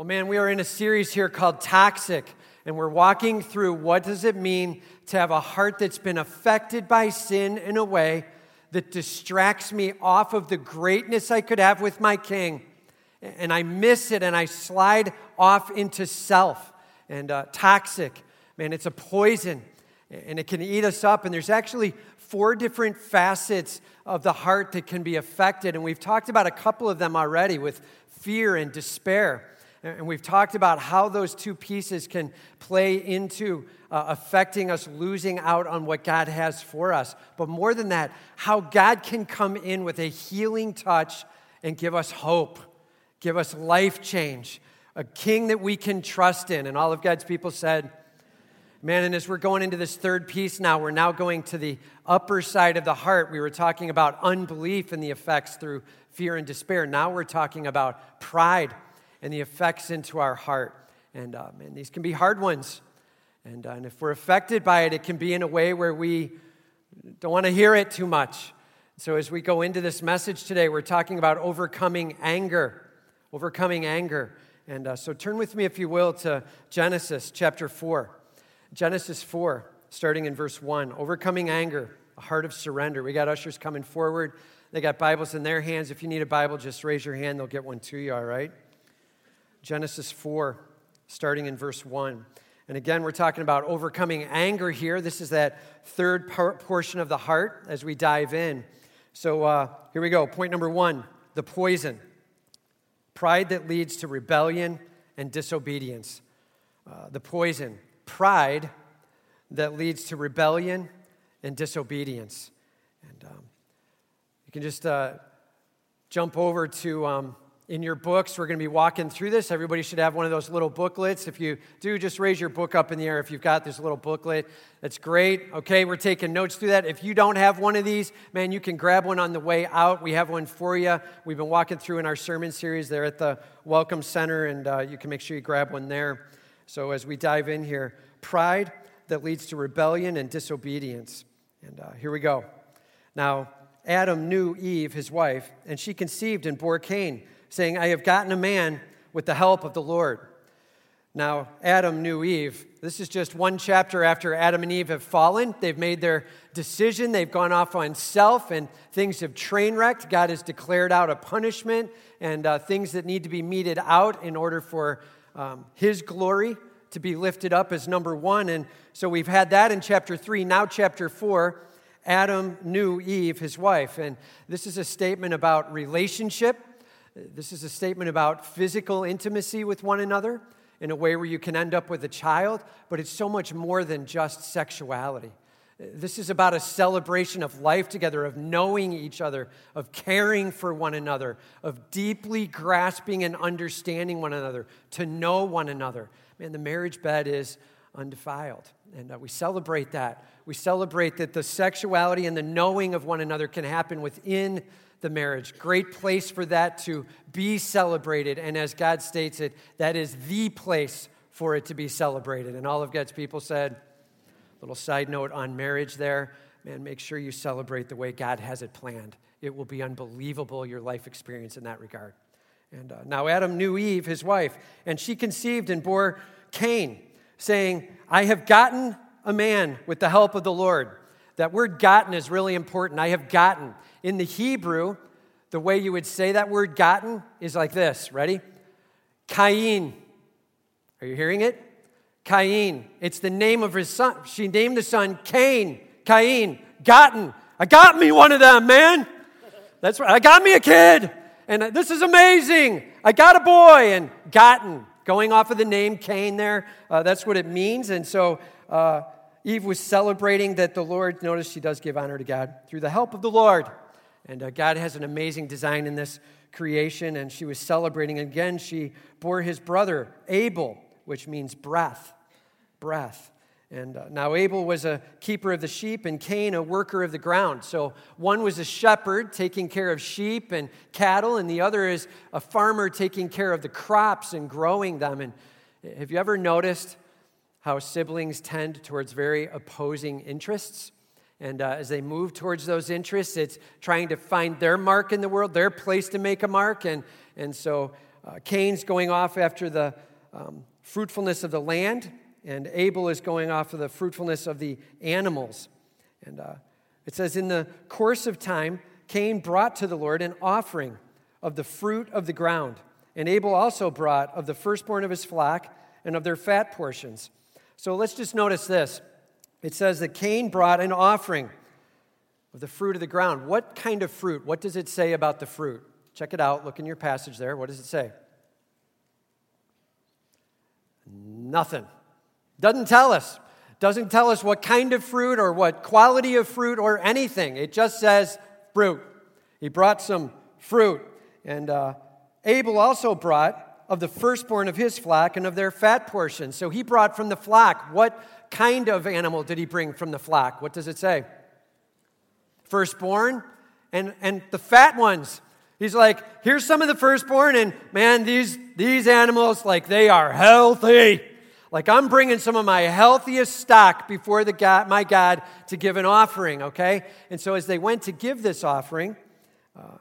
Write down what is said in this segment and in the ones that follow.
Well, man, we are in a series here called Toxic, and we're walking through what does it mean to have a heart that's been affected by sin in a way that distracts me off of the greatness I could have with my king, and I miss it and I slide off into self. And uh, toxic, man, it's a poison, and it can eat us up. And there's actually four different facets of the heart that can be affected, and we've talked about a couple of them already with fear and despair. And we've talked about how those two pieces can play into uh, affecting us losing out on what God has for us. But more than that, how God can come in with a healing touch and give us hope, give us life change, a king that we can trust in. And all of God's people said, Man, and as we're going into this third piece now, we're now going to the upper side of the heart. We were talking about unbelief and the effects through fear and despair. Now we're talking about pride and the effects into our heart. And uh, man, these can be hard ones. And, uh, and if we're affected by it, it can be in a way where we don't want to hear it too much. So as we go into this message today, we're talking about overcoming anger. Overcoming anger. And uh, so turn with me, if you will, to Genesis chapter 4. Genesis 4, starting in verse 1. Overcoming anger, a heart of surrender. We got ushers coming forward. They got Bibles in their hands. If you need a Bible, just raise your hand. They'll get one to you, all right? Genesis 4, starting in verse 1. And again, we're talking about overcoming anger here. This is that third part, portion of the heart as we dive in. So uh, here we go. Point number one the poison. Pride that leads to rebellion and disobedience. Uh, the poison. Pride that leads to rebellion and disobedience. And um, you can just uh, jump over to um, in your books. We're going to be walking through this. Everybody should have one of those little booklets. If you do, just raise your book up in the air if you've got this little booklet. That's great. Okay, we're taking notes through that. If you don't have one of these, man, you can grab one on the way out. We have one for you. We've been walking through in our sermon series there at the Welcome Center, and uh, you can make sure you grab one there. So as we dive in here, pride that leads to rebellion and disobedience. And uh, here we go. Now, Adam knew Eve, his wife, and she conceived and bore Cain saying, I have gotten a man with the help of the Lord. Now, Adam knew Eve. This is just one chapter after Adam and Eve have fallen. They've made their decision. They've gone off on self, and things have train wrecked. God has declared out a punishment and uh, things that need to be meted out in order for um, His glory to be lifted up as number one. And so we've had that in chapter three. Now, chapter four, Adam knew Eve, his wife. And this is a statement about relationship this is a statement about physical intimacy with one another in a way where you can end up with a child, but it's so much more than just sexuality. This is about a celebration of life together, of knowing each other, of caring for one another, of deeply grasping and understanding one another, to know one another. Man, the marriage bed is undefiled. And uh, we celebrate that. We celebrate that the sexuality and the knowing of one another can happen within the marriage. Great place for that to be celebrated. And as God states it, that is the place for it to be celebrated. And all of God's people said, little side note on marriage there, man, make sure you celebrate the way God has it planned. It will be unbelievable, your life experience in that regard. And uh, now Adam knew Eve, his wife, and she conceived and bore Cain, saying, I have gotten a man with the help of the Lord. That word gotten is really important. I have gotten. In the Hebrew, the way you would say that word gotten is like this. Ready? Cain. Are you hearing it? Cain. It's the name of his son. She named the son Cain. Cain. Gotten. I got me one of them, man. That's right. I got me a kid. And this is amazing. I got a boy. And gotten. Going off of the name Cain there, uh, that's what it means. And so, uh, Eve was celebrating that the Lord, notice she does give honor to God through the help of the Lord. And uh, God has an amazing design in this creation, and she was celebrating. Again, she bore his brother, Abel, which means breath. Breath. And uh, now Abel was a keeper of the sheep, and Cain a worker of the ground. So one was a shepherd taking care of sheep and cattle, and the other is a farmer taking care of the crops and growing them. And have you ever noticed how siblings tend towards very opposing interests. And uh, as they move towards those interests, it's trying to find their mark in the world, their place to make a mark. And, and so uh, Cain's going off after the um, fruitfulness of the land, and Abel is going off of the fruitfulness of the animals. And uh, it says, In the course of time, Cain brought to the Lord an offering of the fruit of the ground. And Abel also brought of the firstborn of his flock and of their fat portions. So let's just notice this. It says that Cain brought an offering of the fruit of the ground. What kind of fruit? What does it say about the fruit? Check it out. Look in your passage there. What does it say? Nothing. Doesn't tell us. Doesn't tell us what kind of fruit or what quality of fruit or anything. It just says fruit. He brought some fruit. And uh, Abel also brought of the firstborn of his flock and of their fat portion. So he brought from the flock. What kind of animal did he bring from the flock? What does it say? Firstborn and, and the fat ones. He's like, here's some of the firstborn, and man, these, these animals, like, they are healthy. Like, I'm bringing some of my healthiest stock before the God, my God to give an offering, okay? And so as they went to give this offering, uh,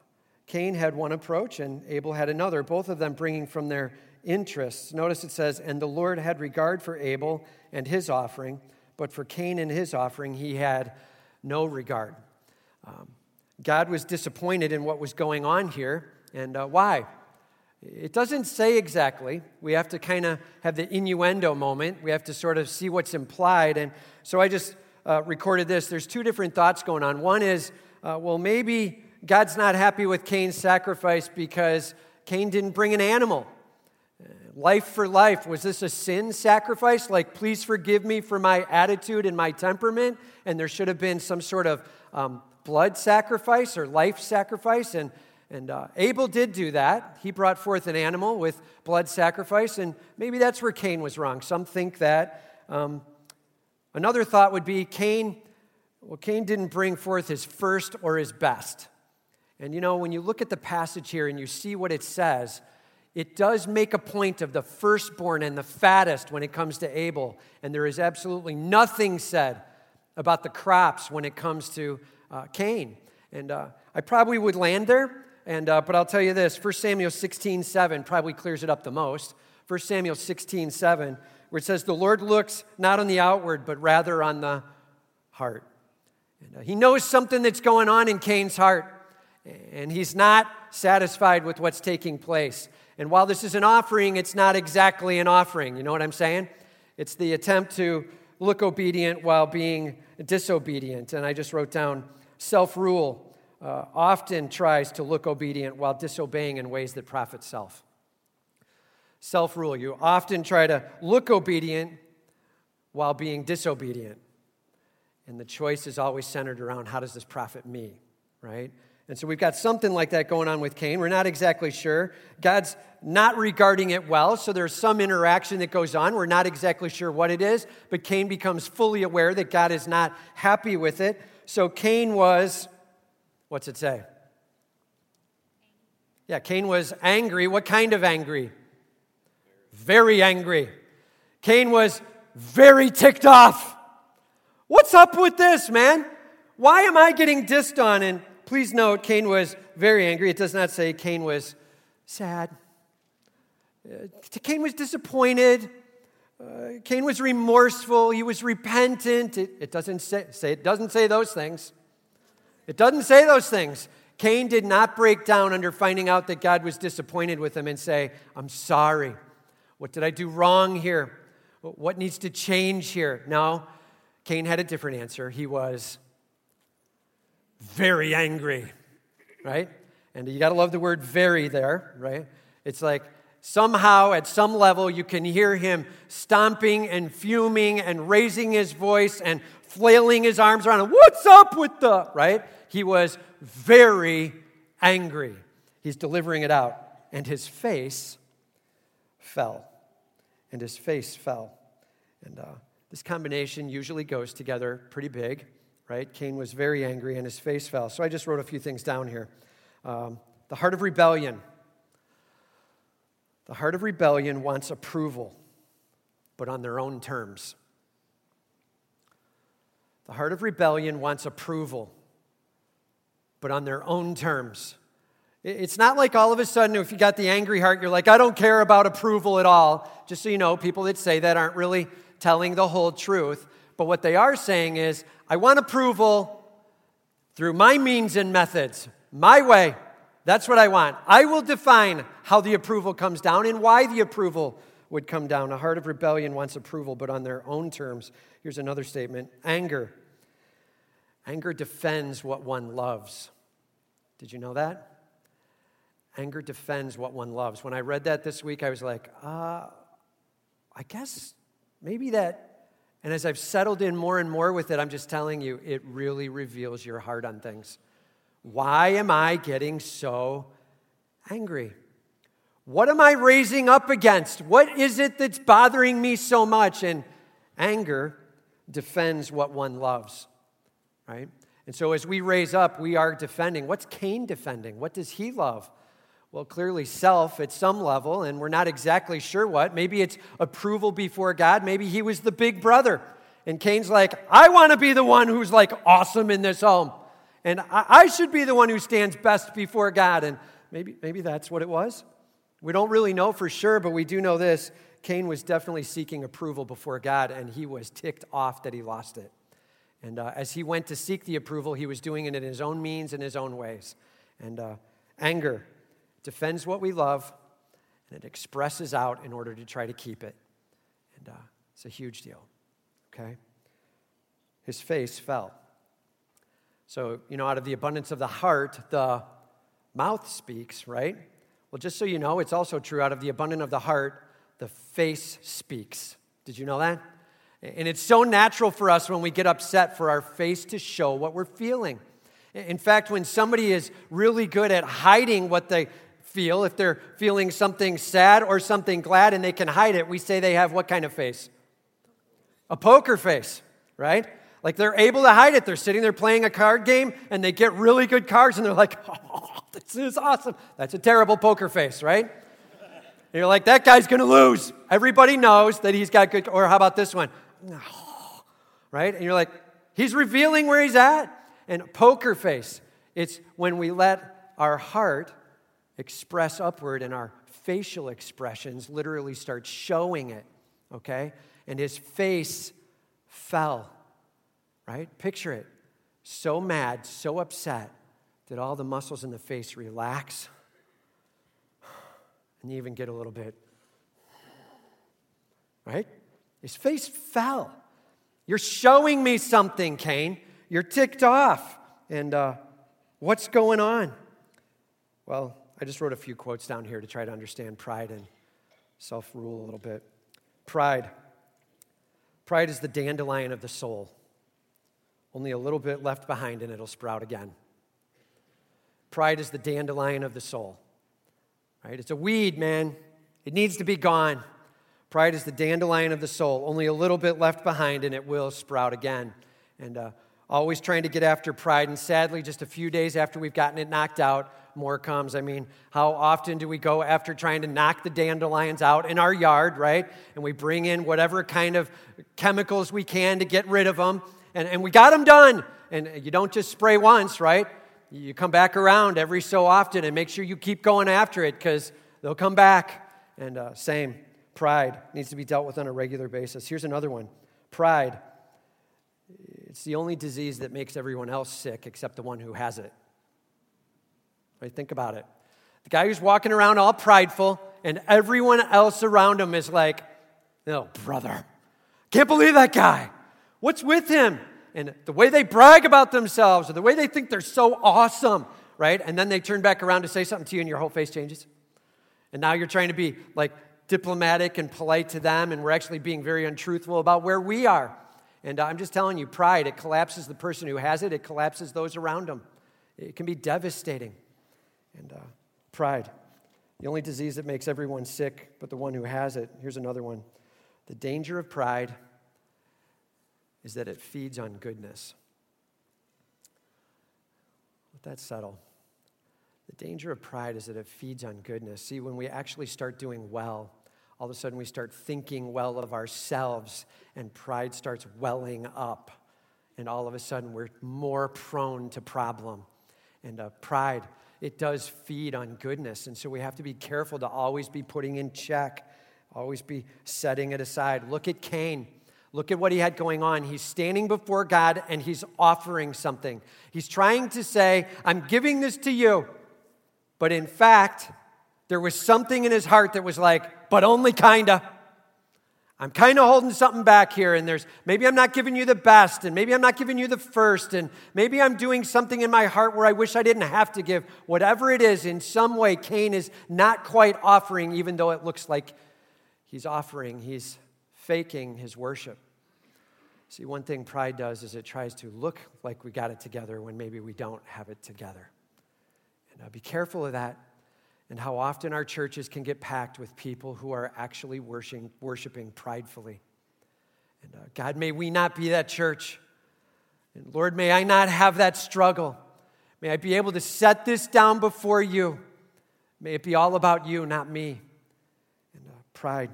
Cain had one approach and Abel had another, both of them bringing from their interests. Notice it says, And the Lord had regard for Abel and his offering, but for Cain and his offering, he had no regard. Um, God was disappointed in what was going on here. And uh, why? It doesn't say exactly. We have to kind of have the innuendo moment. We have to sort of see what's implied. And so I just uh, recorded this. There's two different thoughts going on. One is, uh, well, maybe God's not happy with Cain's sacrifice because Cain didn't bring an animal. Life for life. Was this a sin sacrifice? Like, please forgive me for my attitude and my temperament? And there should have been some sort of um, blood sacrifice or life sacrifice. And, and uh, Abel did do that. He brought forth an animal with blood sacrifice. And maybe that's where Cain was wrong. Some think that. Um, another thought would be Cain, well, Cain didn't bring forth his first or his best. And you know, when you look at the passage here and you see what it says, it does make a point of the firstborn and the fattest when it comes to Abel. And there is absolutely nothing said about the crops when it comes to uh, Cain. And uh, I probably would land there, and, uh, but I'll tell you this 1 Samuel 16 7 probably clears it up the most. 1 Samuel 16 7, where it says, The Lord looks not on the outward, but rather on the heart. And, uh, he knows something that's going on in Cain's heart, and he's not satisfied with what's taking place. And while this is an offering, it's not exactly an offering. You know what I'm saying? It's the attempt to look obedient while being disobedient. And I just wrote down self rule uh, often tries to look obedient while disobeying in ways that profit self. Self rule, you often try to look obedient while being disobedient. And the choice is always centered around how does this profit me, right? And so we've got something like that going on with Cain. We're not exactly sure. God's not regarding it well, so there's some interaction that goes on. We're not exactly sure what it is, but Cain becomes fully aware that God is not happy with it. So Cain was, what's it say? Yeah, Cain was angry. What kind of angry? Very angry. Cain was very ticked off. What's up with this, man? Why am I getting dissed on? And please note, Cain was very angry. It does not say Cain was sad. Uh, Cain was disappointed. Uh, Cain was remorseful. He was repentant. It, it doesn't say, say, it doesn't say those things. It doesn't say those things. Cain did not break down under finding out that God was disappointed with him and say, I'm sorry. What did I do wrong here? What needs to change here? No, Cain had a different answer. He was very angry, right? And you got to love the word very there, right? It's like, somehow, at some level, you can hear him stomping and fuming and raising his voice and flailing his arms around. What's up with the, right? He was very angry. He's delivering it out. And his face fell. And his face fell. And uh, this combination usually goes together pretty big, right? Cain was very angry and his face fell. So I just wrote a few things down here. Um, the heart of rebellion the heart of rebellion wants approval, but on their own terms. The heart of rebellion wants approval, but on their own terms. It's not like all of a sudden, if you got the angry heart, you're like, I don't care about approval at all. Just so you know, people that say that aren't really telling the whole truth. But what they are saying is, I want approval through my means and methods, my way. That's what I want. I will define how the approval comes down and why the approval would come down. A heart of rebellion wants approval, but on their own terms. Here's another statement anger. Anger defends what one loves. Did you know that? Anger defends what one loves. When I read that this week, I was like, uh, I guess maybe that. And as I've settled in more and more with it, I'm just telling you, it really reveals your heart on things. Why am I getting so angry? What am I raising up against? What is it that's bothering me so much? And anger defends what one loves, right? And so as we raise up, we are defending. What's Cain defending? What does he love? Well, clearly, self at some level, and we're not exactly sure what. Maybe it's approval before God. Maybe he was the big brother. And Cain's like, I want to be the one who's like awesome in this home. And I should be the one who stands best before God. And maybe, maybe that's what it was. We don't really know for sure, but we do know this. Cain was definitely seeking approval before God, and he was ticked off that he lost it. And uh, as he went to seek the approval, he was doing it in his own means and his own ways. And uh, anger defends what we love, and it expresses out in order to try to keep it. And uh, it's a huge deal, okay? His face fell. So, you know, out of the abundance of the heart, the mouth speaks, right? Well, just so you know, it's also true out of the abundance of the heart, the face speaks. Did you know that? And it's so natural for us when we get upset for our face to show what we're feeling. In fact, when somebody is really good at hiding what they feel, if they're feeling something sad or something glad and they can hide it, we say they have what kind of face? A poker face, right? Like they're able to hide it. They're sitting there playing a card game and they get really good cards and they're like, oh, this is awesome. That's a terrible poker face, right? And you're like, that guy's going to lose. Everybody knows that he's got good. Or how about this one? right? And you're like, he's revealing where he's at. And poker face, it's when we let our heart express upward and our facial expressions literally start showing it, okay? And his face fell, right? Picture it. So mad, so upset that all the muscles in the face relax. And you even get a little bit, right? His face fell. You're showing me something, Cain. You're ticked off. And uh, what's going on? Well, I just wrote a few quotes down here to try to understand pride and self rule a little bit. Pride. Pride is the dandelion of the soul. Only a little bit left behind and it'll sprout again. Pride is the dandelion of the soul. Right? It's a weed, man. It needs to be gone. Pride is the dandelion of the soul. Only a little bit left behind and it will sprout again. And uh, always trying to get after pride. And sadly, just a few days after we've gotten it knocked out, more comes. I mean, how often do we go after trying to knock the dandelions out in our yard, right? And we bring in whatever kind of chemicals we can to get rid of them. And, and we got them done. And you don't just spray once, right? You come back around every so often and make sure you keep going after it because they'll come back. And uh, same, pride needs to be dealt with on a regular basis. Here's another one pride. It's the only disease that makes everyone else sick except the one who has it. Right? Think about it. The guy who's walking around all prideful, and everyone else around him is like, no, oh, brother, can't believe that guy. What's with him? and the way they brag about themselves or the way they think they're so awesome, right? And then they turn back around to say something to you and your whole face changes. And now you're trying to be like diplomatic and polite to them, and we're actually being very untruthful about where we are. And I'm just telling you, pride, it collapses the person who has it, it collapses those around them. It can be devastating. And uh, pride, the only disease that makes everyone sick, but the one who has it. Here's another one the danger of pride is that it feeds on goodness. Let that settle. The danger of pride is that it feeds on goodness. See, when we actually start doing well, all of a sudden we start thinking well of ourselves, and pride starts welling up. And all of a sudden we're more prone to problem. And uh, pride it does feed on goodness. And so we have to be careful to always be putting in check, always be setting it aside. Look at Cain. Look at what he had going on. He's standing before God and he's offering something. He's trying to say, I'm giving this to you. But in fact, there was something in his heart that was like, but only kinda. I'm kind of holding something back here, and there's maybe I'm not giving you the best, and maybe I'm not giving you the first, and maybe I'm doing something in my heart where I wish I didn't have to give. Whatever it is, in some way, Cain is not quite offering, even though it looks like he's offering. He's faking his worship. See, one thing pride does is it tries to look like we got it together when maybe we don't have it together. And uh, be careful of that and how often our churches can get packed with people who are actually worshiping, worshiping pridefully. And uh, God, may we not be that church. And Lord, may I not have that struggle. May I be able to set this down before you. May it be all about you, not me. And uh, pride.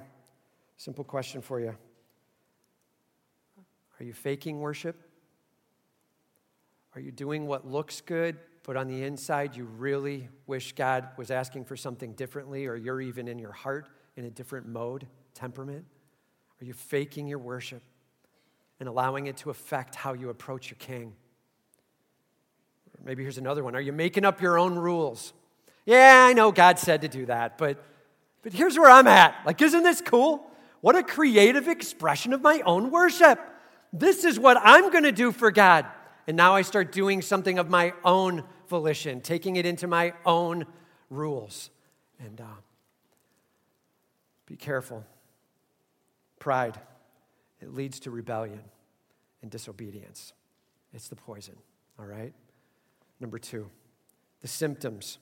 Simple question for you Are you faking worship? Are you doing what looks good but on the inside, you really wish God was asking for something differently, or you're even in your heart in a different mode, temperament? Are you faking your worship and allowing it to affect how you approach your king? Maybe here's another one Are you making up your own rules? Yeah, I know God said to do that, but, but here's where I'm at. Like, isn't this cool? What a creative expression of my own worship. This is what I'm going to do for God. And now I start doing something of my own volition, taking it into my own rules. And uh, be careful. Pride, it leads to rebellion and disobedience. It's the poison, all right? Number two, the symptoms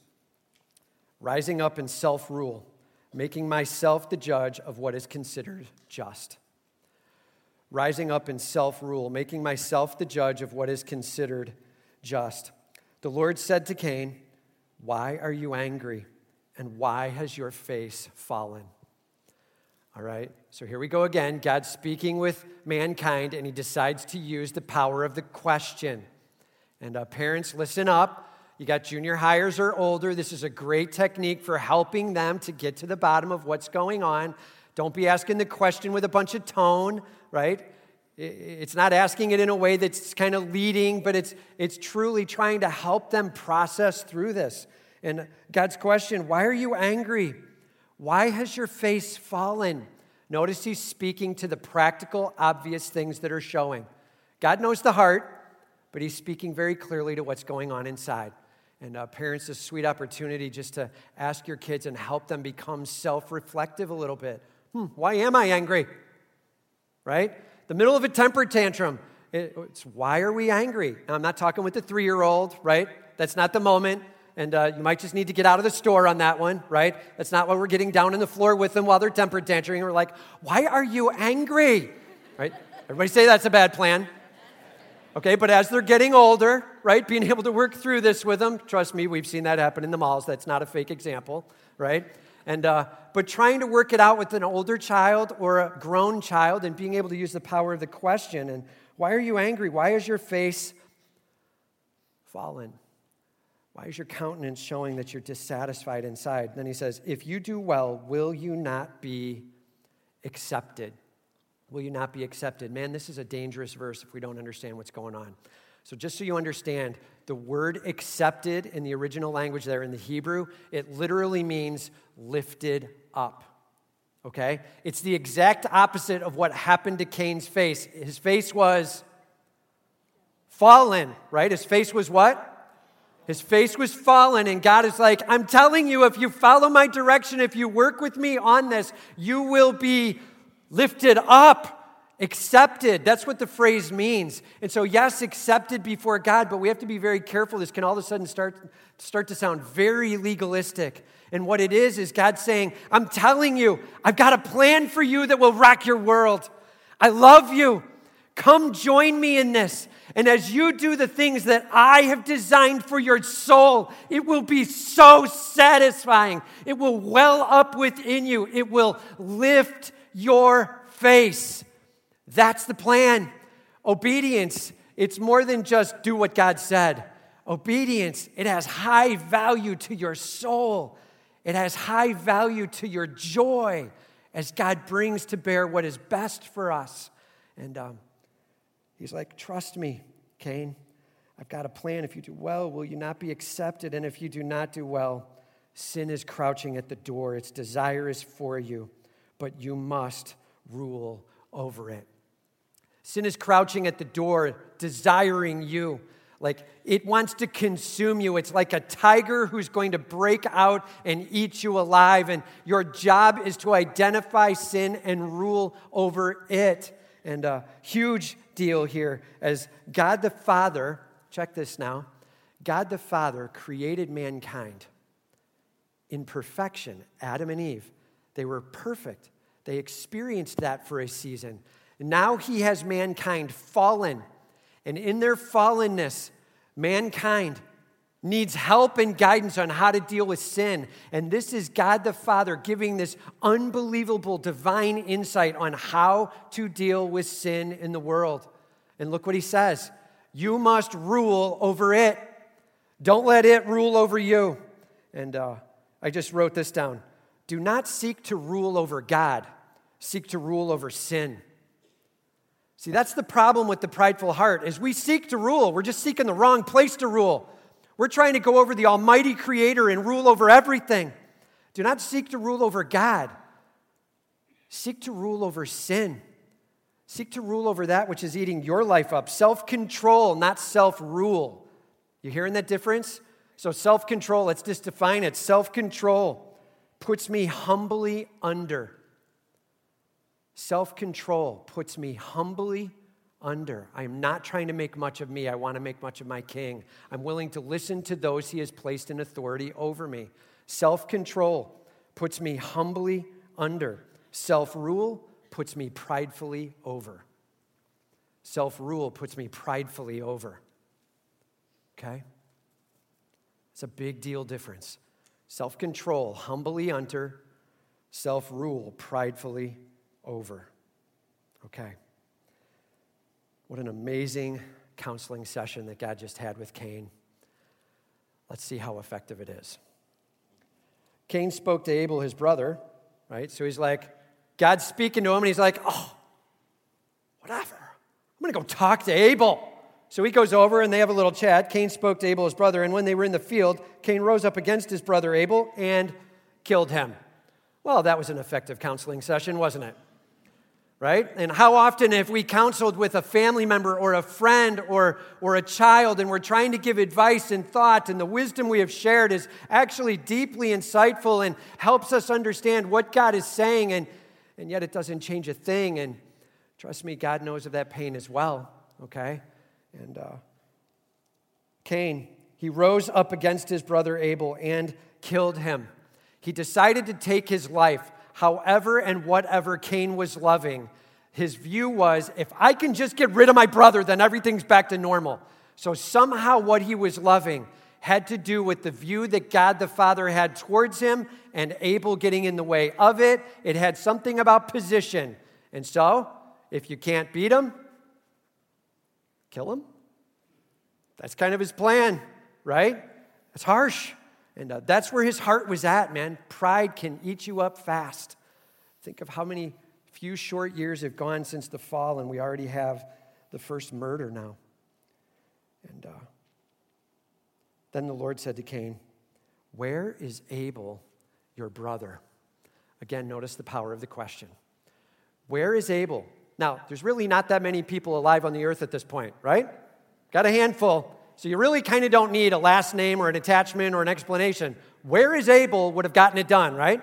rising up in self rule, making myself the judge of what is considered just. Rising up in self rule, making myself the judge of what is considered just. The Lord said to Cain, Why are you angry? And why has your face fallen? All right, so here we go again. God speaking with mankind, and he decides to use the power of the question. And uh, parents, listen up. You got junior hires or older. This is a great technique for helping them to get to the bottom of what's going on. Don't be asking the question with a bunch of tone, right? It's not asking it in a way that's kind of leading, but it's, it's truly trying to help them process through this. And God's question why are you angry? Why has your face fallen? Notice he's speaking to the practical, obvious things that are showing. God knows the heart, but he's speaking very clearly to what's going on inside. And uh, parents, a sweet opportunity just to ask your kids and help them become self reflective a little bit. Hmm, why am I angry? Right? The middle of a temper tantrum. It's why are we angry? Now, I'm not talking with the three year old, right? That's not the moment. And uh, you might just need to get out of the store on that one, right? That's not what we're getting down on the floor with them while they're temper tantruming. We're like, why are you angry? Right? Everybody say that's a bad plan. Okay, but as they're getting older, right, being able to work through this with them, trust me, we've seen that happen in the malls. That's not a fake example, right? And, uh, but trying to work it out with an older child or a grown child and being able to use the power of the question and why are you angry? Why is your face fallen? Why is your countenance showing that you're dissatisfied inside? Then he says, If you do well, will you not be accepted? Will you not be accepted? Man, this is a dangerous verse if we don't understand what's going on. So, just so you understand, the word accepted in the original language there in the Hebrew, it literally means lifted up. Okay? It's the exact opposite of what happened to Cain's face. His face was fallen, right? His face was what? His face was fallen, and God is like, I'm telling you, if you follow my direction, if you work with me on this, you will be lifted up accepted. That's what the phrase means. And so, yes, accepted before God, but we have to be very careful. This can all of a sudden start, start to sound very legalistic. And what it is, is God saying, I'm telling you, I've got a plan for you that will rock your world. I love you. Come join me in this. And as you do the things that I have designed for your soul, it will be so satisfying. It will well up within you, it will lift your face. That's the plan. Obedience, it's more than just do what God said. obedience, it has high value to your soul. It has high value to your joy as God brings to bear what is best for us. And um, he's like, Trust me, Cain. I've got a plan. If you do well, will you not be accepted? And if you do not do well, sin is crouching at the door. Its desire is for you, but you must rule over it. Sin is crouching at the door, desiring you. Like it wants to consume you. It's like a tiger who's going to break out and eat you alive. And your job is to identify sin and rule over it. And a huge deal here as God the Father, check this now, God the Father created mankind in perfection, Adam and Eve. They were perfect. They experienced that for a season. Now he has mankind fallen. And in their fallenness, mankind needs help and guidance on how to deal with sin. And this is God the Father giving this unbelievable divine insight on how to deal with sin in the world. And look what he says You must rule over it. Don't let it rule over you. And uh, I just wrote this down. Do not seek to rule over God, seek to rule over sin. See, that's the problem with the prideful heart. As we seek to rule, we're just seeking the wrong place to rule. We're trying to go over the almighty creator and rule over everything. Do not seek to rule over God. Seek to rule over sin. Seek to rule over that which is eating your life up. Self control, not self rule. You hearing that difference? So, self control, let's just define it. Self control puts me humbly under. Self control puts me humbly under. I am not trying to make much of me. I want to make much of my king. I'm willing to listen to those he has placed in authority over me. Self control puts me humbly under. Self rule puts me pridefully over. Self rule puts me pridefully over. Okay? It's a big deal difference. Self control, humbly under. Self rule, pridefully over. Okay. What an amazing counseling session that God just had with Cain. Let's see how effective it is. Cain spoke to Abel, his brother, right? So he's like, God's speaking to him, and he's like, oh, whatever. I'm going to go talk to Abel. So he goes over and they have a little chat. Cain spoke to Abel, his brother, and when they were in the field, Cain rose up against his brother Abel and killed him. Well, that was an effective counseling session, wasn't it? Right? And how often have we counseled with a family member or a friend or, or a child and we're trying to give advice and thought, and the wisdom we have shared is actually deeply insightful and helps us understand what God is saying, and, and yet it doesn't change a thing. And trust me, God knows of that pain as well, okay? And uh, Cain, he rose up against his brother Abel and killed him. He decided to take his life however and whatever Cain was loving, his view was if I can just get rid of my brother, then everything's back to normal. So somehow what he was loving had to do with the view that God the Father had towards him and Abel getting in the way of it. It had something about position. And so, if you can't beat him, kill him. That's kind of his plan, right? It's harsh. And uh, that's where his heart was at, man. Pride can eat you up fast. Think of how many few short years have gone since the fall, and we already have the first murder now. And uh, then the Lord said to Cain, Where is Abel, your brother? Again, notice the power of the question. Where is Abel? Now, there's really not that many people alive on the earth at this point, right? Got a handful. So you really kind of don't need a last name or an attachment or an explanation. Where is Abel would have gotten it done, right?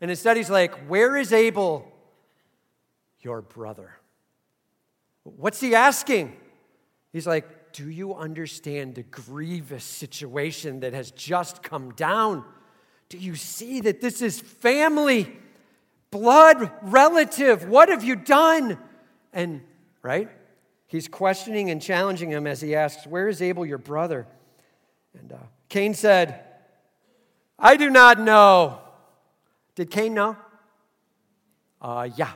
And instead he's like, Where is Abel, your brother? What's he asking? He's like, Do you understand the grievous situation that has just come down? Do you see that this is family, blood relative? What have you done? And, right? He's questioning and challenging him as he asks, Where is Abel, your brother? And uh, Cain said, I do not know. Did Cain know? Uh, yeah,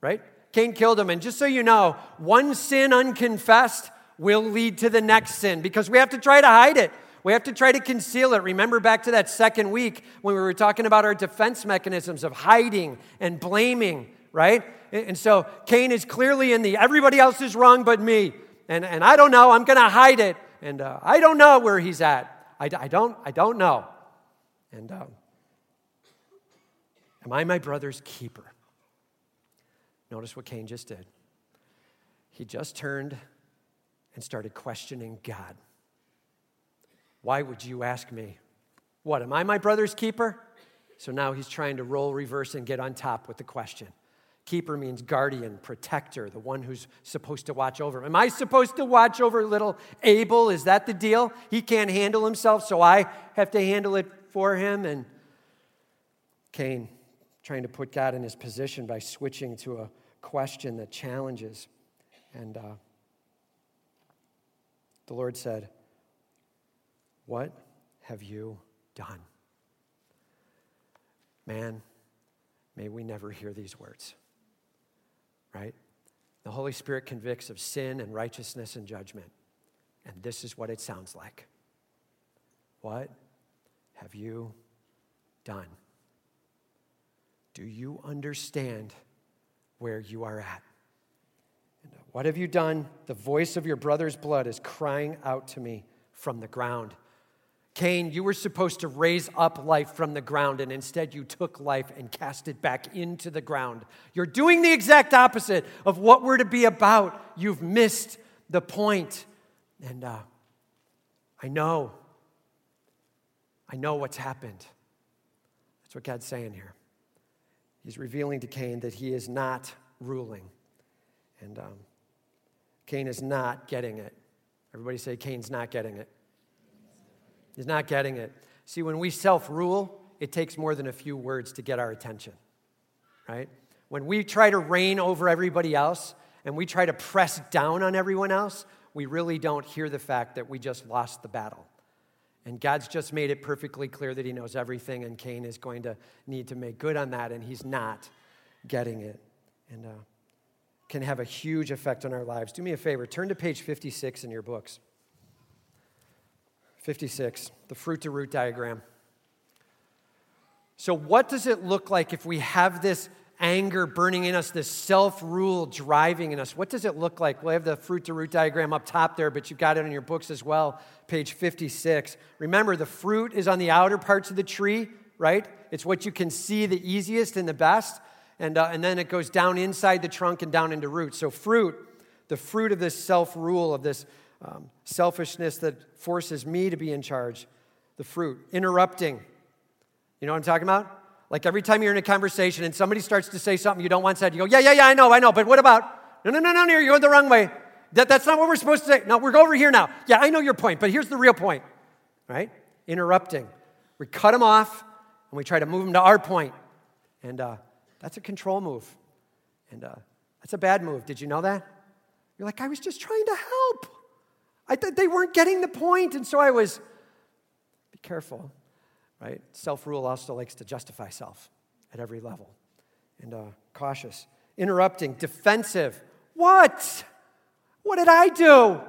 right? Cain killed him. And just so you know, one sin unconfessed, will lead to the next sin because we have to try to hide it. We have to try to conceal it. Remember back to that second week when we were talking about our defense mechanisms of hiding and blaming, right? And so Cain is clearly in the everybody else is wrong but me. And, and I don't know, I'm going to hide it. And uh, I don't know where he's at. I, I, don't, I don't know. And um, am I my brother's keeper? Notice what Cain just did. He just turned and started questioning God. Why would you ask me? What, am I my brother's keeper? So now he's trying to roll reverse and get on top with the question. Keeper means guardian, protector, the one who's supposed to watch over him. Am I supposed to watch over little Abel? Is that the deal? He can't handle himself, so I have to handle it for him. And Cain trying to put God in his position by switching to a question that challenges. And uh, the Lord said, What have you done? Man, may we never hear these words, right? The Holy Spirit convicts of sin and righteousness and judgment. And this is what it sounds like. What have you done? Do you understand where you are at? And uh, what have you done? The voice of your brother's blood is crying out to me from the ground. Cain, you were supposed to raise up life from the ground, and instead you took life and cast it back into the ground. You're doing the exact opposite of what we're to be about. You've missed the point. And uh, I know I know what's happened. That's what God's saying here. He's revealing to Cain that he is not ruling. And um, Cain is not getting it. Everybody say, Cain's not getting it. He's not getting it. See, when we self rule, it takes more than a few words to get our attention, right? When we try to reign over everybody else and we try to press down on everyone else, we really don't hear the fact that we just lost the battle. And God's just made it perfectly clear that He knows everything, and Cain is going to need to make good on that, and he's not getting it. And uh, can have a huge effect on our lives. Do me a favor, turn to page 56 in your books. 56, the fruit to root diagram. So, what does it look like if we have this anger burning in us, this self rule driving in us. What does it look like? We'll have the fruit to root diagram up top there, but you've got it in your books as well, page 56. Remember, the fruit is on the outer parts of the tree, right? It's what you can see the easiest and the best. And, uh, and then it goes down inside the trunk and down into roots. So, fruit, the fruit of this self rule, of this um, selfishness that forces me to be in charge, the fruit, interrupting. You know what I'm talking about? Like every time you're in a conversation and somebody starts to say something you don't want said, you go, yeah, yeah, yeah, I know, I know, but what about? No, no, no, no, no, you're going the wrong way. That, that's not what we're supposed to say. No, we're over here now. Yeah, I know your point, but here's the real point, right? Interrupting. We cut them off and we try to move them to our point. And uh, that's a control move. And uh, that's a bad move. Did you know that? You're like, I was just trying to help. I thought they weren't getting the point, and so I was. Be careful right? Self rule also likes to justify self at every level and uh, cautious. Interrupting, defensive. What? What did I do?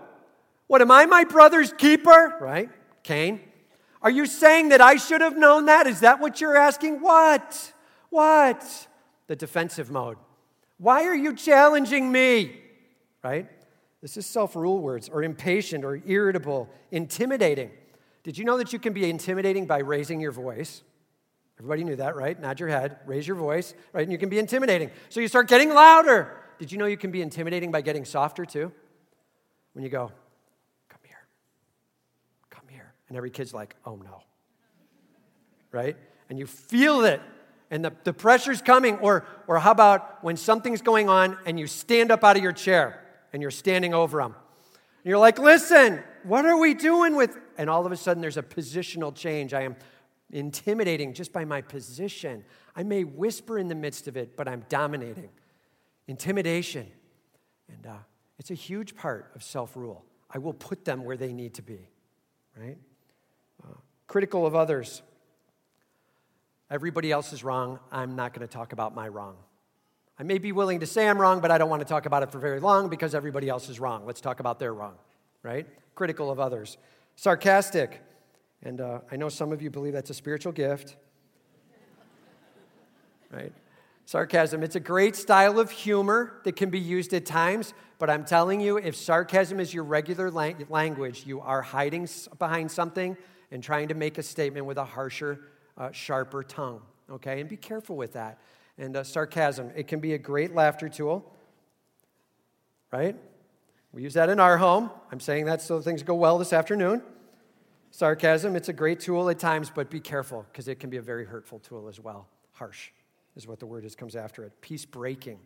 What am I my brother's keeper? Right? Cain. Are you saying that I should have known that? Is that what you're asking? What? What? The defensive mode. Why are you challenging me? Right? This is self rule words, or impatient, or irritable, intimidating. Did you know that you can be intimidating by raising your voice? Everybody knew that, right? Nod your head, raise your voice, right? And you can be intimidating. So you start getting louder. Did you know you can be intimidating by getting softer too? When you go, come here, come here. And every kid's like, oh no. Right? And you feel it, and the, the pressure's coming. Or, or how about when something's going on and you stand up out of your chair and you're standing over them? And you're like, listen, what are we doing with and all of a sudden there's a positional change. I am intimidating just by my position. I may whisper in the midst of it, but I'm dominating. Intimidation. And uh, it's a huge part of self rule. I will put them where they need to be, right? Uh, critical of others. Everybody else is wrong. I'm not going to talk about my wrong. I may be willing to say I'm wrong, but I don't want to talk about it for very long because everybody else is wrong. Let's talk about their wrong, right? Critical of others. Sarcastic. And uh, I know some of you believe that's a spiritual gift, right? Sarcasm. It's a great style of humor that can be used at times, but I'm telling you, if sarcasm is your regular lang- language, you are hiding behind something and trying to make a statement with a harsher, uh, sharper tongue, okay? And be careful with that. And uh, sarcasm, it can be a great laughter tool, right? We use that in our home. I'm saying that so things go well this afternoon. Sarcasm, it's a great tool at times, but be careful because it can be a very hurtful tool as well. Harsh is what the word is, comes after it. Peace breaking,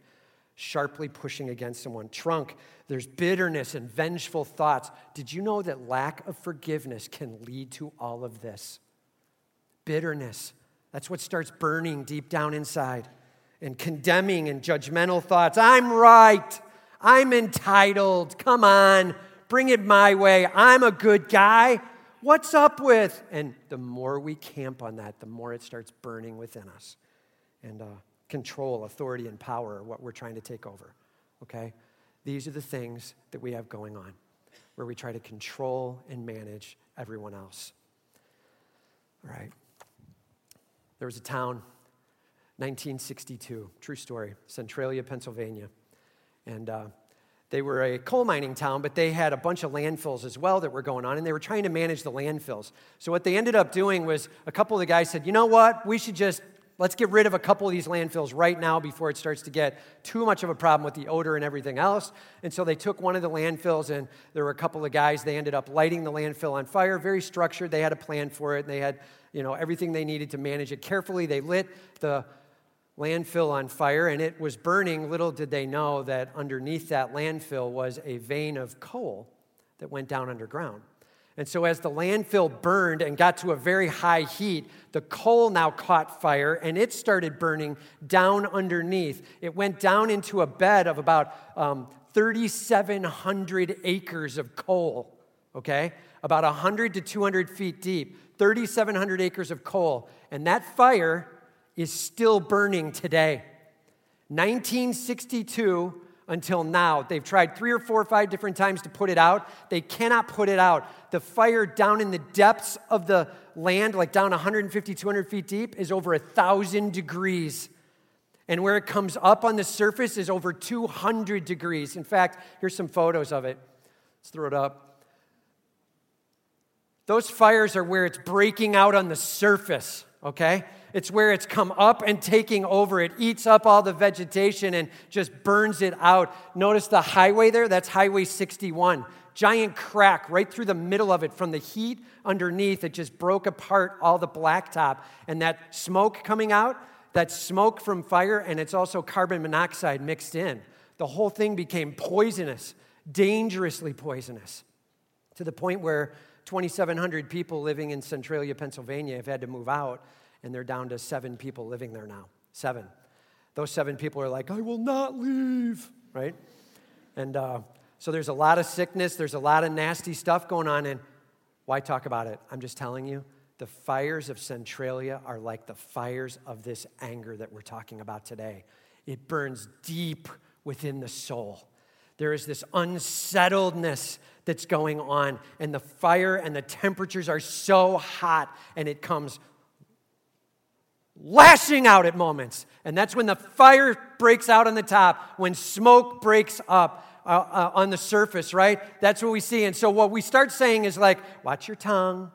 sharply pushing against someone. Trunk, there's bitterness and vengeful thoughts. Did you know that lack of forgiveness can lead to all of this? Bitterness, that's what starts burning deep down inside. And condemning and judgmental thoughts. I'm right. I'm entitled. Come on, bring it my way. I'm a good guy. What's up with? And the more we camp on that, the more it starts burning within us. And uh, control, authority, and power are what we're trying to take over. Okay? These are the things that we have going on where we try to control and manage everyone else. All right. There was a town, 1962, true story, Centralia, Pennsylvania. And uh, they were a coal mining town, but they had a bunch of landfills as well that were going on, and they were trying to manage the landfills. So, what they ended up doing was a couple of the guys said, you know what, we should just let's get rid of a couple of these landfills right now before it starts to get too much of a problem with the odor and everything else. And so they took one of the landfills, and there were a couple of guys. They ended up lighting the landfill on fire, very structured. They had a plan for it, and they had you know everything they needed to manage it carefully. They lit the landfill on fire and it was burning. Little did they know that underneath that landfill was a vein of coal that went down underground. And so, as the landfill burned and got to a very high heat, the coal now caught fire and it started burning down underneath. It went down into a bed of about um, 3,700 acres of coal, okay? About 100 to 200 feet deep, 3,700 acres of coal. And that fire is still burning today. 1962 until now. They've tried three or four or five different times to put it out. They cannot put it out. The fire down in the depths of the land, like down 150, 200 feet deep, is over a thousand degrees. And where it comes up on the surface is over 200 degrees. In fact, here's some photos of it. Let's throw it up. Those fires are where it's breaking out on the surface, okay? It's where it's come up and taking over. It eats up all the vegetation and just burns it out. Notice the highway there? That's Highway 61. Giant crack right through the middle of it from the heat underneath. It just broke apart all the blacktop. And that smoke coming out, that smoke from fire, and it's also carbon monoxide mixed in. The whole thing became poisonous, dangerously poisonous, to the point where 2,700 people living in Centralia, Pennsylvania have had to move out and they're down to seven people living there now. Seven. Those seven people are like, I will not leave, right? And uh, so there's a lot of sickness, there's a lot of nasty stuff going on, and why talk about it? I'm just telling you, the fires of Centralia are like the fires of this anger that we're talking about today. It burns deep within the soul. There is this unsettledness that's going on, and the fire and the temperatures are so hot, and it comes lashing out at moments. And that's when the fire breaks out on the top, when smoke breaks up uh, uh, on the surface, right? That's what we see. And so what we start saying is like, watch your tongue,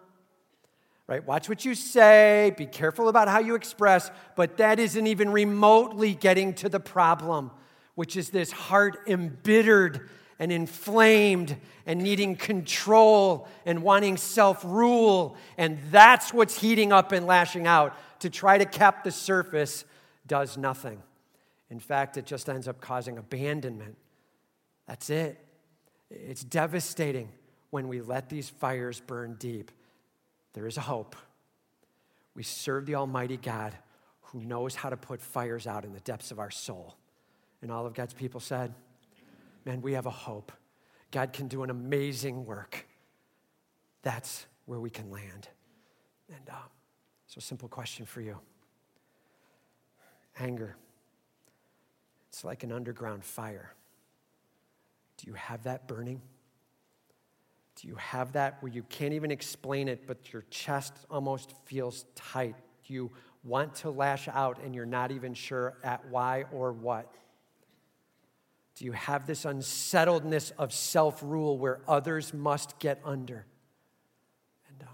right? Watch what you say, be careful about how you express, but that isn't even remotely getting to the problem, which is this heart embittered and inflamed and needing control and wanting self rule. And that's what's heating up and lashing out to try to cap the surface does nothing. In fact, it just ends up causing abandonment. That's it. It's devastating when we let these fires burn deep. There is a hope. We serve the Almighty God who knows how to put fires out in the depths of our soul. And all of God's people said, Man, we have a hope. God can do an amazing work. That's where we can land. And, uh, so, simple question for you anger. It's like an underground fire. Do you have that burning? Do you have that where you can't even explain it, but your chest almost feels tight? You want to lash out and you're not even sure at why or what? Do you have this unsettledness of self rule where others must get under? And, uh,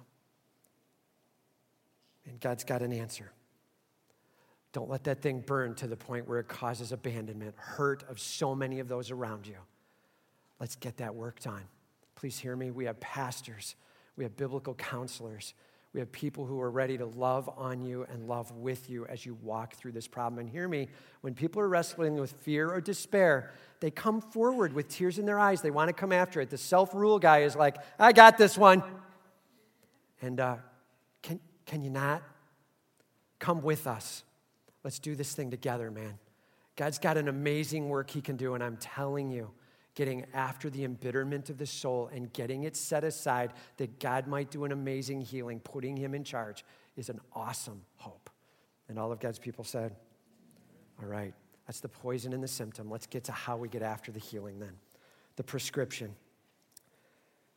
and God's got an answer. Don't let that thing burn to the point where it causes abandonment, hurt of so many of those around you. Let's get that work done. Please hear me. We have pastors, we have biblical counselors, we have people who are ready to love on you and love with you as you walk through this problem. And hear me, when people are wrestling with fear or despair, they come forward with tears in their eyes. They want to come after it. The self rule guy is like, I got this one. And uh, can, can you not? Come with us. Let's do this thing together, man. God's got an amazing work He can do, and I'm telling you, getting after the embitterment of the soul and getting it set aside that God might do an amazing healing, putting Him in charge, is an awesome hope. And all of God's people said, All right, that's the poison and the symptom. Let's get to how we get after the healing then. The prescription.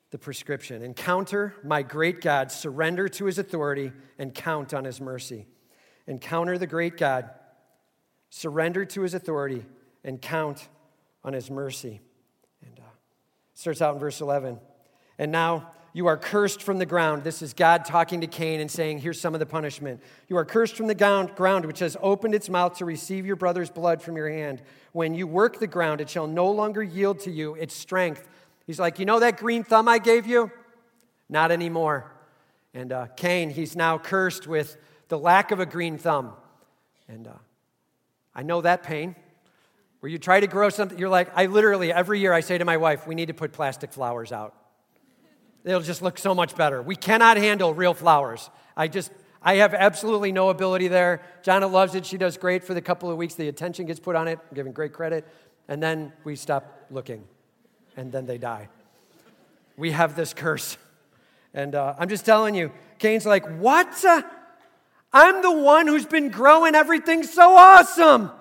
The prescription. Encounter my great God, surrender to His authority, and count on His mercy encounter the great God, surrender to his authority, and count on his mercy. Starts out in verse 11. And now you are cursed from the ground. This is God talking to Cain and saying, Here's some of the punishment. You are cursed from the ground, which has opened its mouth to receive your brother's blood from your hand. When you work the ground, it shall no longer yield to you its strength. He's like, You know that green thumb I gave you? Not anymore. And uh, Cain, he's now cursed with the lack of a green thumb. And uh, I know that pain. Where you try to grow something, you're like, I literally, every year I say to my wife, we need to put plastic flowers out. It'll just look so much better. We cannot handle real flowers. I just, I have absolutely no ability there. Jana loves it. She does great for the couple of weeks. The attention gets put on it. I'm giving great credit. And then we stop looking. And then they die. We have this curse. And uh, I'm just telling you, Cain's like, what? I'm the one who's been growing everything so awesome.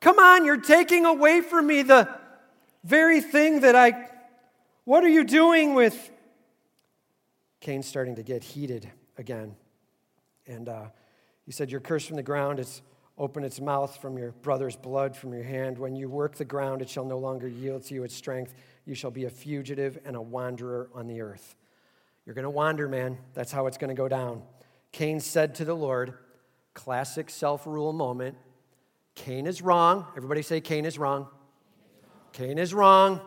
Come on, you're taking away from me the very thing that I. What are you doing with. Cain's starting to get heated again. And uh, he said, You're cursed from the ground. It's open its mouth from your brother's blood from your hand. When you work the ground, it shall no longer yield to you its strength. You shall be a fugitive and a wanderer on the earth. You're going to wander, man. That's how it's going to go down. Cain said to the Lord, classic self rule moment Cain is wrong. Everybody say, Cain is wrong. Cain is wrong.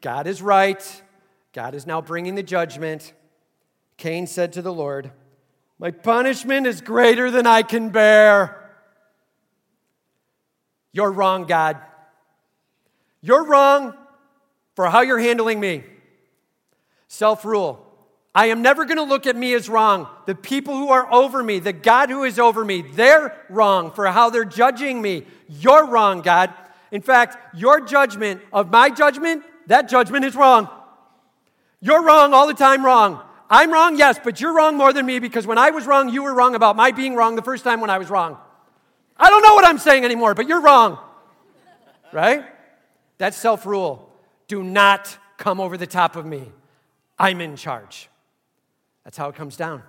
God is right. God is now bringing the judgment. Cain said to the Lord, My punishment is greater than I can bear. You're wrong, God. You're wrong for how you're handling me. Self rule. I am never going to look at me as wrong. The people who are over me, the God who is over me, they're wrong for how they're judging me. You're wrong, God. In fact, your judgment of my judgment, that judgment is wrong. You're wrong all the time, wrong. I'm wrong, yes, but you're wrong more than me because when I was wrong, you were wrong about my being wrong the first time when I was wrong. I don't know what I'm saying anymore, but you're wrong. Right? That's self rule. Do not come over the top of me. I'm in charge. That's how it comes down.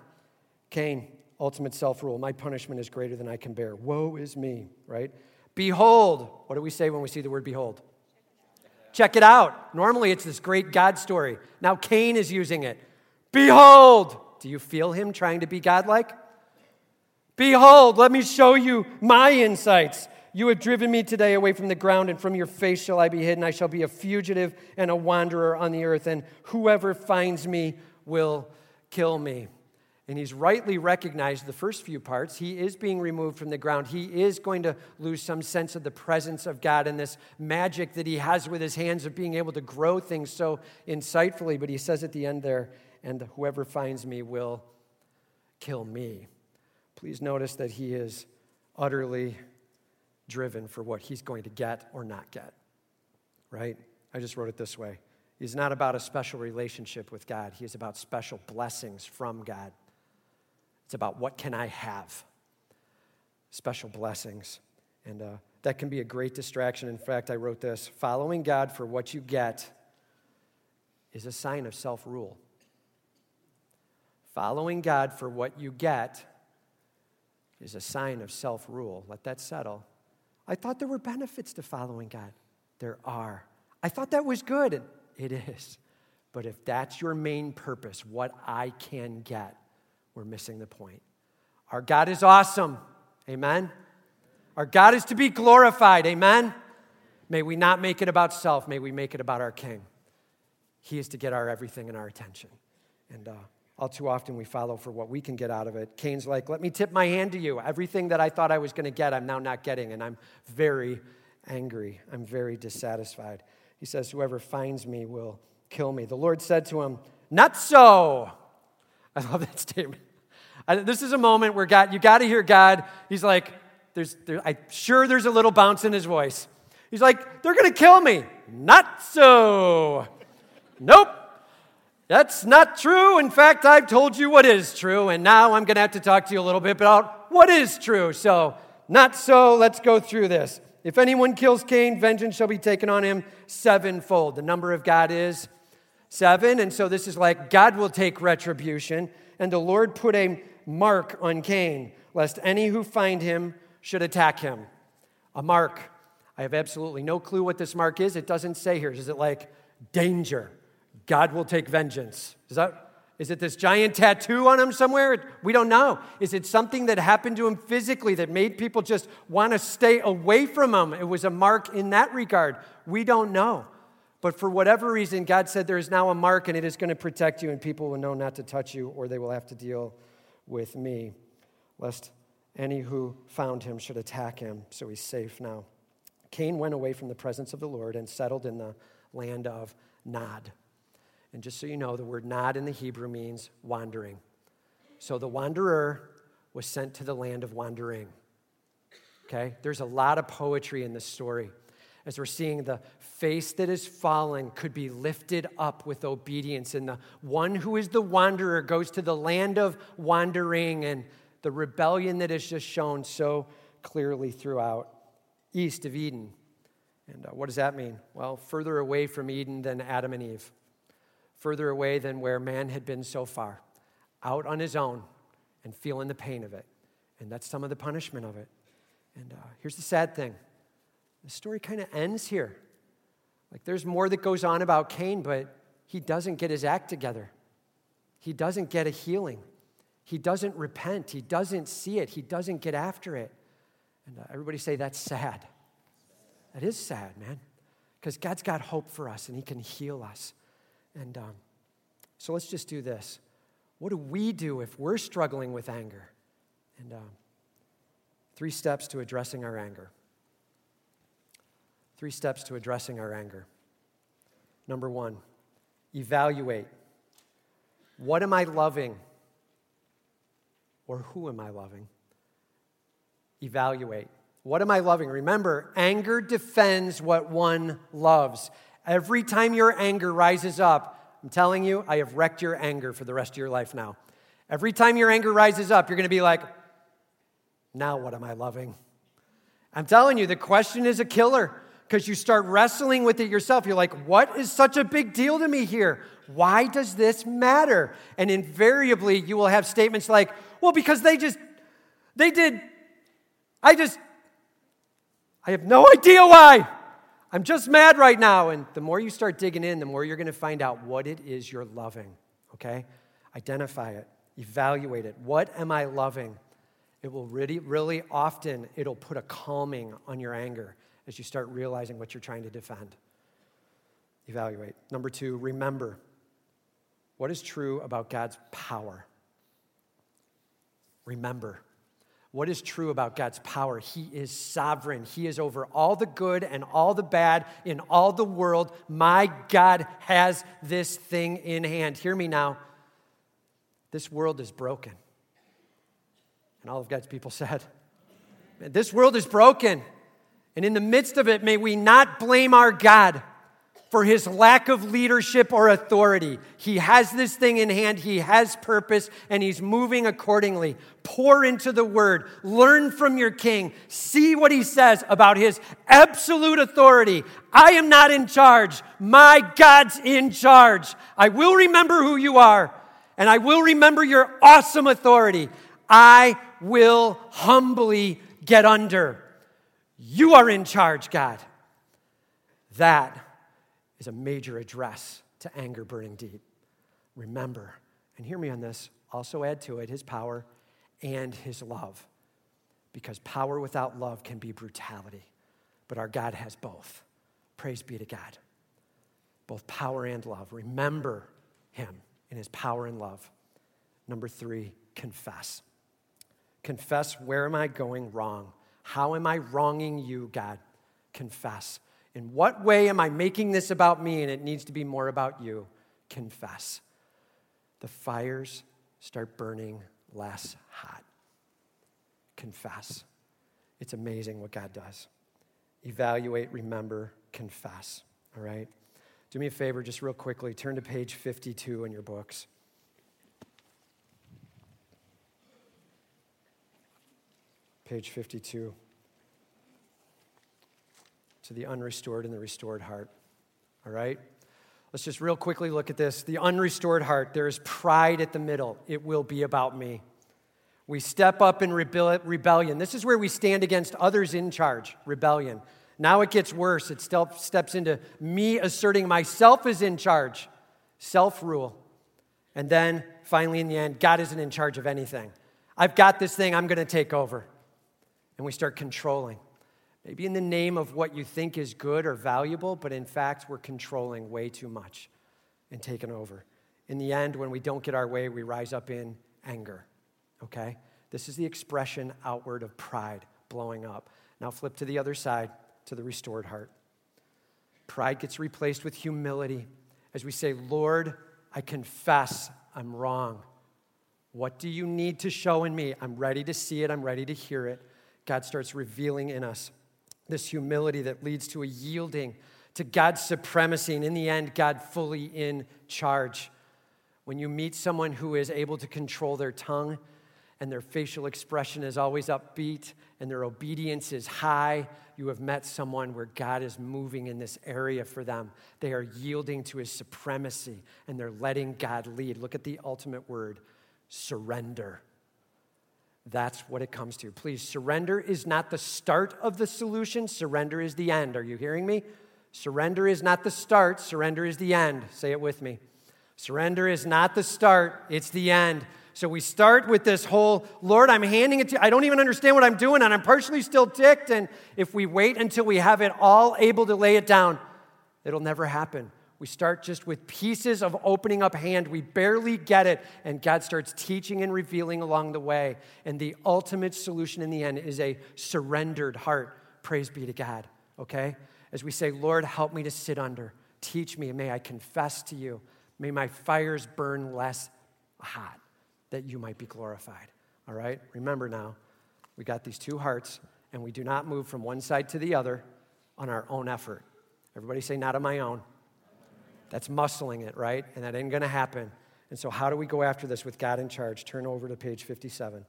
Cain, ultimate self rule. My punishment is greater than I can bear. Woe is me, right? Behold. What do we say when we see the word behold? Check it out. Normally it's this great God story. Now Cain is using it. Behold. Do you feel him trying to be godlike? Behold, let me show you my insights. You have driven me today away from the ground, and from your face shall I be hidden. I shall be a fugitive and a wanderer on the earth, and whoever finds me will kill me. And he's rightly recognized the first few parts. He is being removed from the ground. He is going to lose some sense of the presence of God and this magic that he has with his hands of being able to grow things so insightfully. But he says at the end there, and whoever finds me will kill me. Please notice that he is utterly driven for what he's going to get or not get. Right? I just wrote it this way He's not about a special relationship with God. He is about special blessings from God. It's about what can I have? Special blessings. And uh, that can be a great distraction. In fact, I wrote this following God for what you get is a sign of self rule. Following God for what you get is a sign of self rule. Let that settle. I thought there were benefits to following God. There are. I thought that was good, it is. But if that's your main purpose, what I can get, we're missing the point. Our God is awesome. Amen. Our God is to be glorified. Amen. May we not make it about self, may we make it about our King. He is to get our everything and our attention. And uh, all too often we follow for what we can get out of it. Cain's like, let me tip my hand to you. Everything that I thought I was going to get, I'm now not getting, and I'm very angry. I'm very dissatisfied. He says, Whoever finds me will kill me. The Lord said to him, Not so. I love that statement. I, this is a moment where God, you got to hear God. He's like, there's, there, I'm sure there's a little bounce in his voice. He's like, they're going to kill me. Not so. Nope. That's not true. In fact, I've told you what is true, and now I'm going to have to talk to you a little bit about what is true. So, not so. Let's go through this. If anyone kills Cain, vengeance shall be taken on him sevenfold. The number of God is seven, and so this is like God will take retribution. And the Lord put a mark on Cain, lest any who find him should attack him. A mark. I have absolutely no clue what this mark is. It doesn't say here. Is it like danger? God will take vengeance. Is that is it this giant tattoo on him somewhere? We don't know. Is it something that happened to him physically that made people just want to stay away from him? It was a mark in that regard. We don't know. But for whatever reason, God said there is now a mark and it is going to protect you, and people will know not to touch you or they will have to deal with me, lest any who found him should attack him. So he's safe now. Cain went away from the presence of the Lord and settled in the land of Nod. And just so you know, the word nod in the Hebrew means wandering. So the wanderer was sent to the land of wandering. Okay? There's a lot of poetry in this story. As we're seeing the face that is fallen could be lifted up with obedience. And the one who is the wanderer goes to the land of wandering and the rebellion that is just shown so clearly throughout east of Eden. And uh, what does that mean? Well, further away from Eden than Adam and Eve further away than where man had been so far, out on his own and feeling the pain of it. And that's some of the punishment of it. And uh, here's the sad thing the story kind of ends here. Like there's more that goes on about Cain, but he doesn't get his act together. He doesn't get a healing. He doesn't repent. He doesn't see it. He doesn't get after it. And uh, everybody say that's sad. That is sad, man. Because God's got hope for us and He can heal us. And um, so let's just do this. What do we do if we're struggling with anger? And um, three steps to addressing our anger. Three steps to addressing our anger. Number one, evaluate. What am I loving? Or who am I loving? Evaluate. What am I loving? Remember, anger defends what one loves. Every time your anger rises up, I'm telling you, I have wrecked your anger for the rest of your life now. Every time your anger rises up, you're going to be like, now what am I loving? I'm telling you, the question is a killer because you start wrestling with it yourself. You're like, what is such a big deal to me here? Why does this matter? And invariably, you will have statements like, well, because they just, they did, I just, I have no idea why. I'm just mad right now. And the more you start digging in, the more you're going to find out what it is you're loving, okay? Identify it, evaluate it. What am I loving? It will really, really often, it'll put a calming on your anger as you start realizing what you're trying to defend. Evaluate. Number two, remember what is true about God's power. Remember. What is true about God's power? He is sovereign. He is over all the good and all the bad in all the world. My God has this thing in hand. Hear me now. This world is broken. And all of God's people said, This world is broken. And in the midst of it, may we not blame our God for his lack of leadership or authority. He has this thing in hand, he has purpose, and he's moving accordingly. Pour into the word, learn from your king, see what he says about his absolute authority. I am not in charge, my God's in charge. I will remember who you are, and I will remember your awesome authority. I will humbly get under. You are in charge, God. That is a major address to anger burning deep. Remember, and hear me on this, also add to it his power and his love. Because power without love can be brutality, but our God has both. Praise be to God. Both power and love. Remember him in his power and love. Number three, confess. Confess where am I going wrong? How am I wronging you, God? Confess. In what way am I making this about me and it needs to be more about you? Confess. The fires start burning less hot. Confess. It's amazing what God does. Evaluate, remember, confess. All right? Do me a favor, just real quickly, turn to page 52 in your books. Page 52 to the unrestored and the restored heart. All right? Let's just real quickly look at this. The unrestored heart, there is pride at the middle. It will be about me. We step up in rebellion. This is where we stand against others in charge, rebellion. Now it gets worse. It steps into me asserting myself is in charge, self rule. And then finally, in the end, God isn't in charge of anything. I've got this thing, I'm going to take over. And we start controlling. Maybe in the name of what you think is good or valuable, but in fact, we're controlling way too much and taking over. In the end, when we don't get our way, we rise up in anger. Okay? This is the expression outward of pride blowing up. Now flip to the other side, to the restored heart. Pride gets replaced with humility as we say, Lord, I confess I'm wrong. What do you need to show in me? I'm ready to see it, I'm ready to hear it. God starts revealing in us this humility that leads to a yielding to God's supremacy, and in the end, God fully in charge. When you meet someone who is able to control their tongue and their facial expression is always upbeat and their obedience is high, you have met someone where God is moving in this area for them. They are yielding to his supremacy and they're letting God lead. Look at the ultimate word surrender. That's what it comes to. Please, surrender is not the start of the solution, surrender is the end. Are you hearing me? Surrender is not the start, surrender is the end. Say it with me. Surrender is not the start, it's the end. So we start with this whole, Lord, I'm handing it to you. I don't even understand what I'm doing, and I'm partially still ticked. And if we wait until we have it all able to lay it down, it'll never happen. We start just with pieces of opening up hand. We barely get it, and God starts teaching and revealing along the way. And the ultimate solution in the end is a surrendered heart. Praise be to God, okay? As we say, Lord, help me to sit under. Teach me, may I confess to you. May my fires burn less hot, that you might be glorified. All right? Remember now, we got these two hearts, and we do not move from one side to the other on our own effort. Everybody say, not on my own. That's muscling it, right? And that ain't going to happen. And so, how do we go after this with God in charge? Turn over to page 57.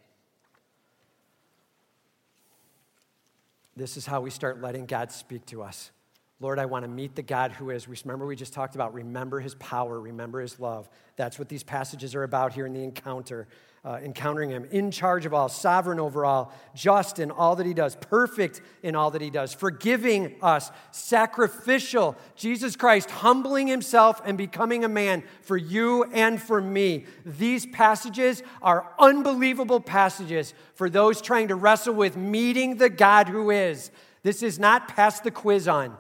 This is how we start letting God speak to us. Lord, I want to meet the God who is. Remember, we just talked about remember his power, remember his love. That's what these passages are about here in the encounter uh, encountering him, in charge of all, sovereign over all, just in all that he does, perfect in all that he does, forgiving us, sacrificial, Jesus Christ humbling himself and becoming a man for you and for me. These passages are unbelievable passages for those trying to wrestle with meeting the God who is. This is not pass the quiz on.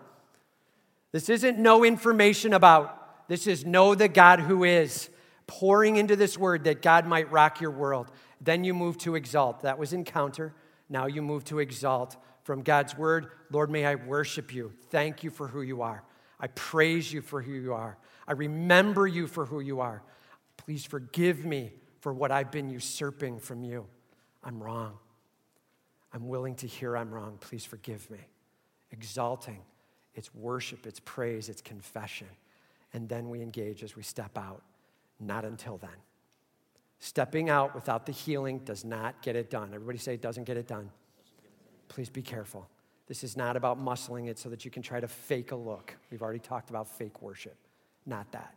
This isn't no information about. This is know the God who is pouring into this word that God might rock your world. Then you move to exalt. That was encounter. Now you move to exalt. From God's word, Lord, may I worship you. Thank you for who you are. I praise you for who you are. I remember you for who you are. Please forgive me for what I've been usurping from you. I'm wrong. I'm willing to hear I'm wrong. Please forgive me. Exalting it's worship, it's praise, it's confession. And then we engage as we step out. Not until then. Stepping out without the healing does not get it done. Everybody say it doesn't get it done. Please be careful. This is not about muscling it so that you can try to fake a look. We've already talked about fake worship. Not that.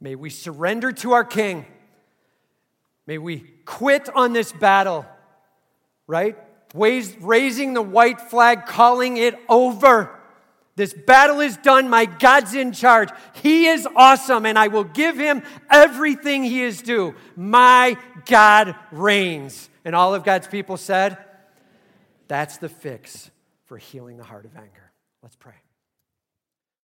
May we surrender to our King. May we quit on this battle, right? Raising the white flag, calling it over. This battle is done. My God's in charge. He is awesome, and I will give him everything he is due. My God reigns. And all of God's people said, That's the fix for healing the heart of anger. Let's pray.